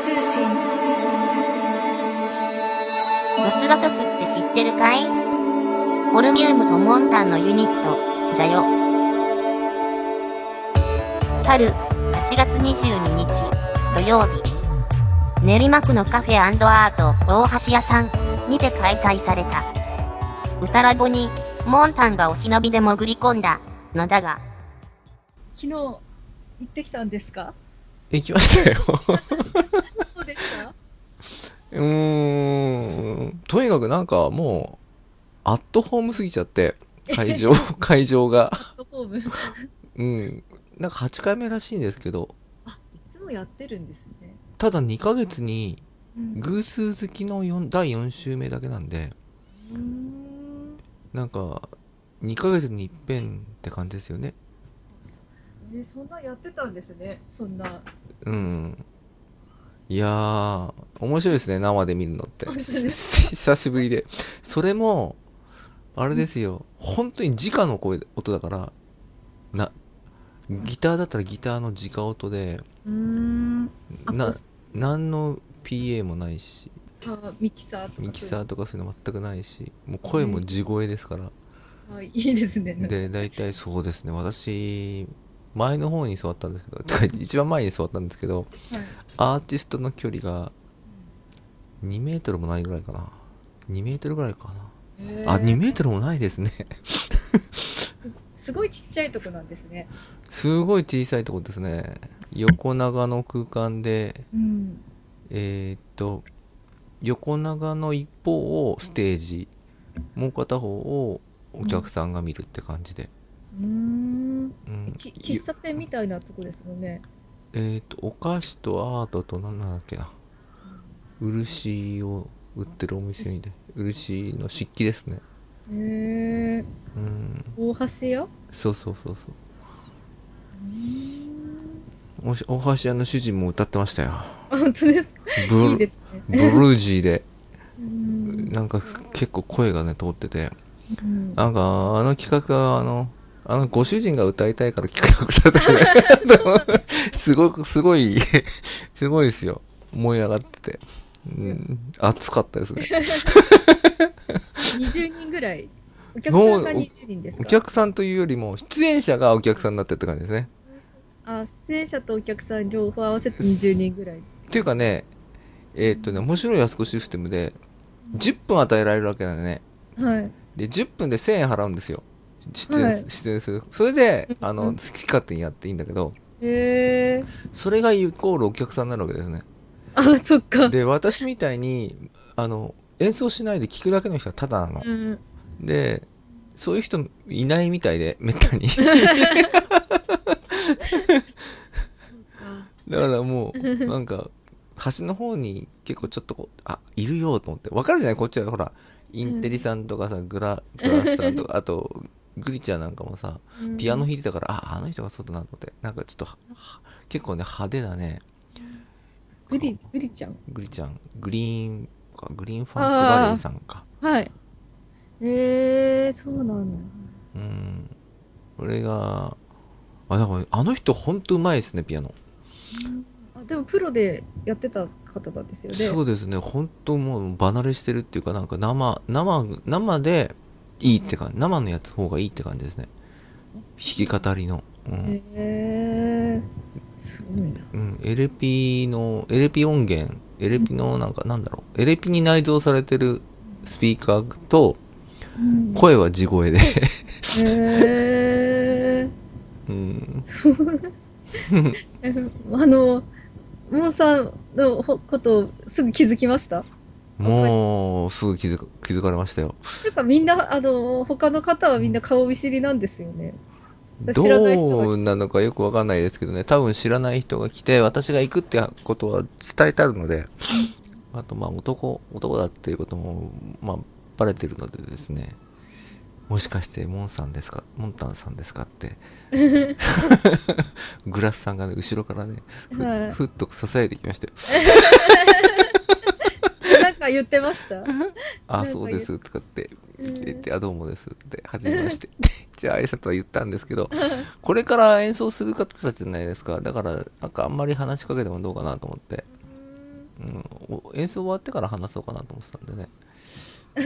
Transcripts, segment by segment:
通信ドスガトスって知ってるかい？ホルミウムとモンタンのユニット、じゃよ。去る8月22日土曜日、練馬区のカフェアート大橋屋さん。にて開催された。歌ラボにモンタンがお忍びで潜り込んだのだが、昨日行ってきたんですか？行きましたよ。そうですかうーん。とにかくなんかもう、アットホームすぎちゃって、会場、会場が。アットホームうん。なんか8回目らしいんですけど、あいつもやってるんですねただ2ヶ月にうん偶数好きの4第4週目だけなんで、うーんなんか、2ヶ月に一遍って感じですよね。えーそんなやってたんですね。そんな。うん。いやー、面白いですね、生で見るのって。久しぶりで。それも、あれですよ、本当に直の声、音だから、な、ギターだったらギターの直音で、うーん。なあ、何の PA もないし、あミキサーとかミキサーとかそういうの全くないし、もう声も地声ですから。あいいですね。で、大体そうですね、私、前の方に座ったんですけど、一番前に座ったんですけど、はいアーティストの距離が2メートルもないぐらいかな。2メートルぐらいかな。あ、2メートルもないですね。すごいちっちゃいとこなんですねすごい小さいとこですね。横長の空間で、うんえーっと、横長の一方をステージ、もう片方をお客さんが見るって感じで。喫茶店みたいなとこですもんねえーっと、お菓子とアートと何なんだっけな。漆を売ってるお店みたい。漆の漆器ですね。へえうん。大橋屋？そうそうそうそう。おし大橋屋の主人も歌ってましたよ。あ本当ですか？ブルいいですブねルージーで、うんなんか結構声がね、通ってて。うんなんか、あの企画は、あの、あの、ご主人が歌いたいから企画されたね。すごく、すごい、すごいですよ。燃え上がってて。うん、熱かったですね。20人ぐらいお客さんが20人ですか？お客さんというよりも、出演者がお客さんになってって感じですね。あ出演者とお客さん両方合わせて20人ぐらいっていうかね、えーっとね、面白い安子システムで、10分与えられるわけだね。はいで、10分で1000円払うんですよ。出演、はい出演する。それで、あの、うん好き勝手にやっていいんだけど、へえそれがイコールお客さんになるわけですね。あそっかで、私みたいに、あの、演奏しないで聴くだけの人はただなの。うんで、そういう人いないみたいで、めったに。だからもう、なんか、端の方に結構ちょっとこう、あ、いるよと思って。わかるじゃない？こっちはほら、インテリさんとかさ、グラ、グラスさんとか、あと、グリちゃんなんかもさ、ピアノ弾いてたから、あ、あの人がそうだなと思って。なんかちょっと結構ね、派手なね、グリグリちゃん？グリちゃん、グリーンか、グリーンファンクバレーさんか。はいへえそうなんだうん。俺が、あ、だから、あの人ほんとうまいですね、ピアノ。あでもプロでやってた方なんですよねそうですね、ほんともう離れしてるっていうか、なんか生、生、生でいいって感じ、生のやつ方がいいって感じですね。弾き語りの。うん。へえすごいな。うん、エレピの、エレピ音源、エレピのなんか、なんだろう、エレピに内蔵されてるスピーカーと、うん。声は地声で、へえうん、あのモンさんのほことをすぐ気づきました？もう、すぐ気づか気づかれましたよ。やっぱみんな、あの、他の方はみんな顔見知りなんですよね。知らない人がどうなのかよくわかんないですけどね、多分知らない人が来て、私が行くってことは伝えてあるので、あと、まあ、男、男だっていうことも、まあ、バレてるのでですね、もしかして、モンさんですか？モンタンさんですかって、グラスさんがね、後ろからね、ふっと支えてきましたよ。か言ってました？あ、そうです、とかってうん言って、あ、どうもですって、はじめまして。じゃあ挨拶は言ったんですけど、これから演奏する方たちじゃないですか。だから、なんかあんまり話しかけてもどうかなと思って。うん、お演奏終わってから話そうかなと思ってたんでね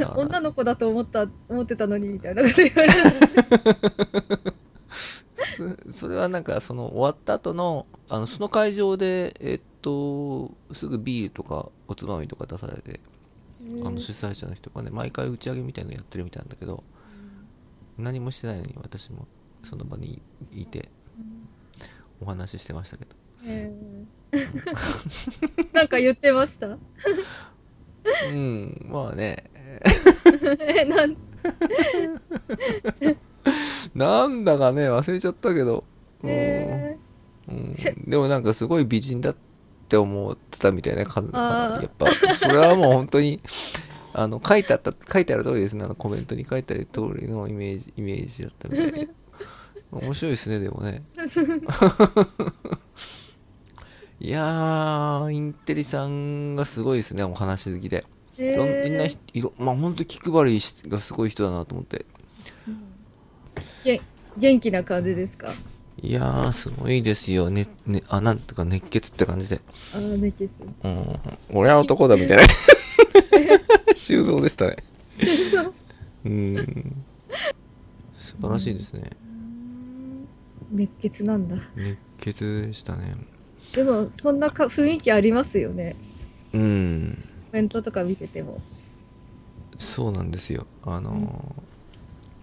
あ女の子だと思った、思ってたのに、みたいなこと言われる。そそれはなんかその終わった後のあのその会場でえっとすぐビールとかおつまみとか出されてあの主催者の人がね毎回打ち上げみたいなのやってるみたいなんだけど何もしてないのに私もその場にいてお話ししてましたけど。えー。なんか言ってました？うんまあね。え、なん、なんだかね忘れちゃったけど、うん。えうん。せでもなんかすごい美人だって思ってたみたいなかかあー。やっぱ。それはもう本当にあの書いてあった書いてある通りですねあのコメントに書いてある通りのイメージイメージだったみたいで。面白いですねでもね。いやーインテリさんがすごいですねお話好きで、ー、どんみんないろまあ本当気配りがすごい人だなと思って。元気な感じですか？いやーすごいですよねねあなんとか熱血って感じであのね、キス。うん。俺は男だみたいな。修造でしたね。うん。素晴らしいですね。熱血なんだ。熱血でしたね。でも、そんなか雰囲気ありますよね。うん。コメントとか見てても。そうなんですよ。あのー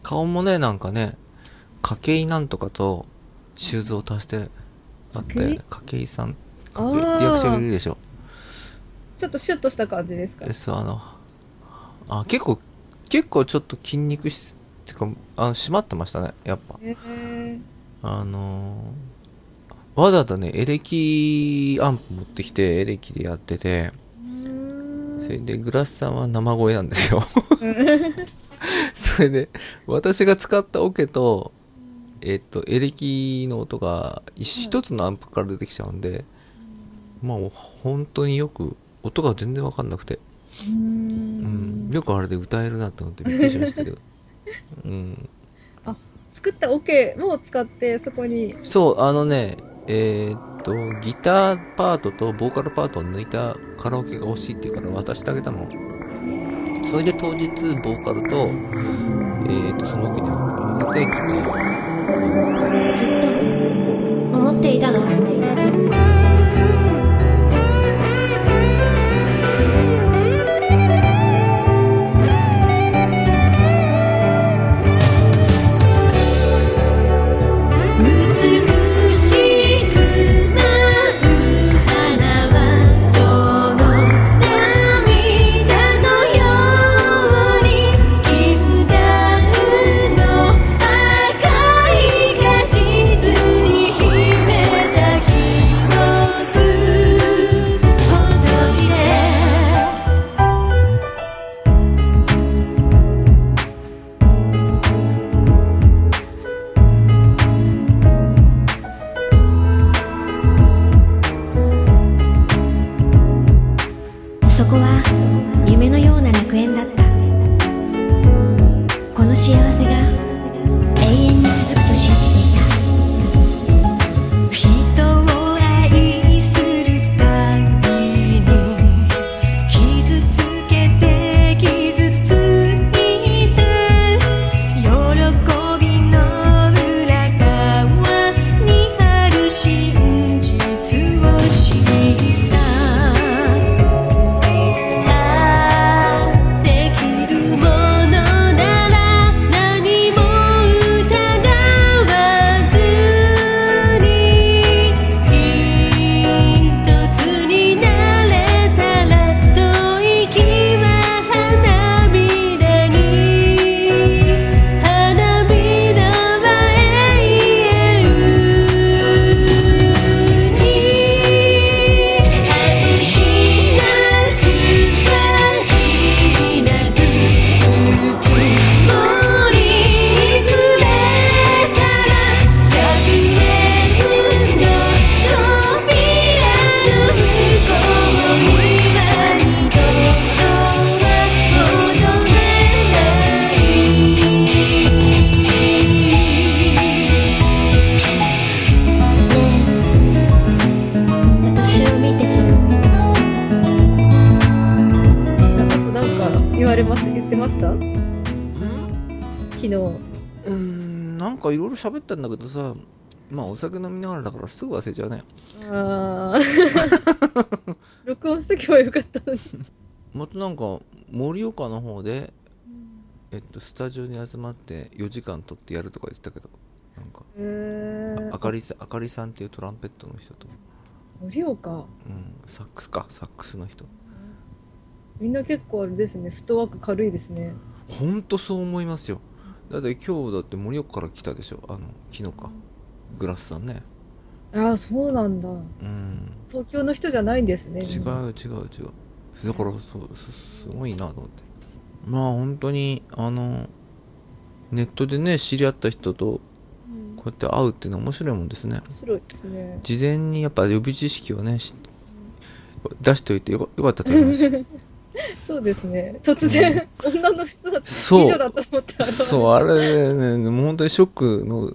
顔もね、なんかね、筧なんとかと修造足してあって、筧さん、あーリアクションいるでしょ。ちょっとシュッとした感じですか？えそう、あの、あ、結構、結構ちょっと筋肉質、っていうか、あの、締まってましたね、やっぱ。えー、あのーわざとね、エレキアンプ持ってきて、エレキでやってて、それで、グラスさんは生声なんですよ。それで、私が使ったオケと、えっと、エレキの音が一一つのアンプから出てきちゃうんで、まあ、本当によく、音が全然わかんなくて、うんん、よくあれで歌えるなと思ってびっくりしましたけど。うん。作ったオケも使ってそこにそう、あのね、えーっと、ギターパートとボーカルパートを抜いたカラオケが欲しいっていうから渡してあげたの。それで当日、ボーカルと、えーっと、その時に入れて、ずっと思っていたの。こは夢のような楽園だった。この幸せした？うん昨日。うーんなんかいろいろ喋ったんだけどさまあお酒飲みながらだからすぐ忘れちゃうねああ。録音しとけばよかったのに。またなんか盛岡の方でえっとスタジオに集まって4時間撮ってやるとか言ってたけどなんかへえ。あかりさんあかりさんっていうトランペットの人と、盛岡？うん、サックスかサックスの人みんな結構あれですね。フットワーク軽いですね。ほんとそう思いますよだって今日だって盛岡から来たでしょあの昨日かグラスさんねああ、そうなんだ。うん東京の人じゃないんですね。違う違う違うだからそうすすごいなと思ってまあ本当にあのネットでね知り合った人とうん。こうやって会うっていうのは面白いもんですね面白いですね。事前にやっぱ予備知識をねし出しておいてよかったと思います そうですね。突然、女の人だそ女だと思ったら。そうあれねもう本当にショックの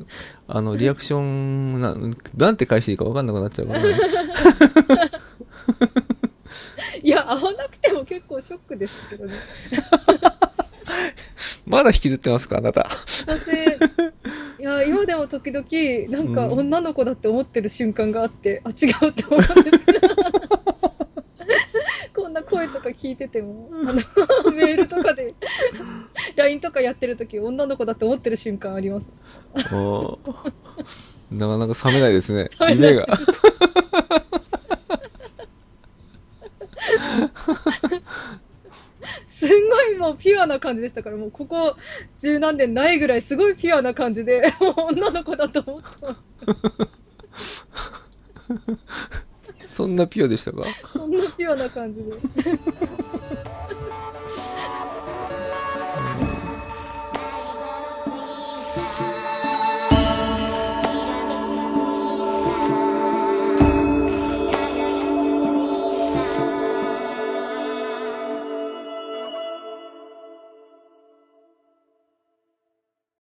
あのリアクションななんて返していいか分かんなくなっちゃうから、ね、いや、会わなくても結構ショックですけどね。まだ引きずってますかあなた私、いや、今でも時々、なんかうん女の子だって思ってる瞬間があって、あ、違うって思うんです。こんな声とか聞いてても、あの、メールとかで、LINE とかやってる時女の子だって思ってる瞬間あります。なかなか冷めないですね。夢が。すんごいもうピュアな感じでしたから、もうここ十何年ないぐらいすごいピュアな感じで、もう女の子だと思ってます。そんなピュアでしたか？そんなピュアな感じで。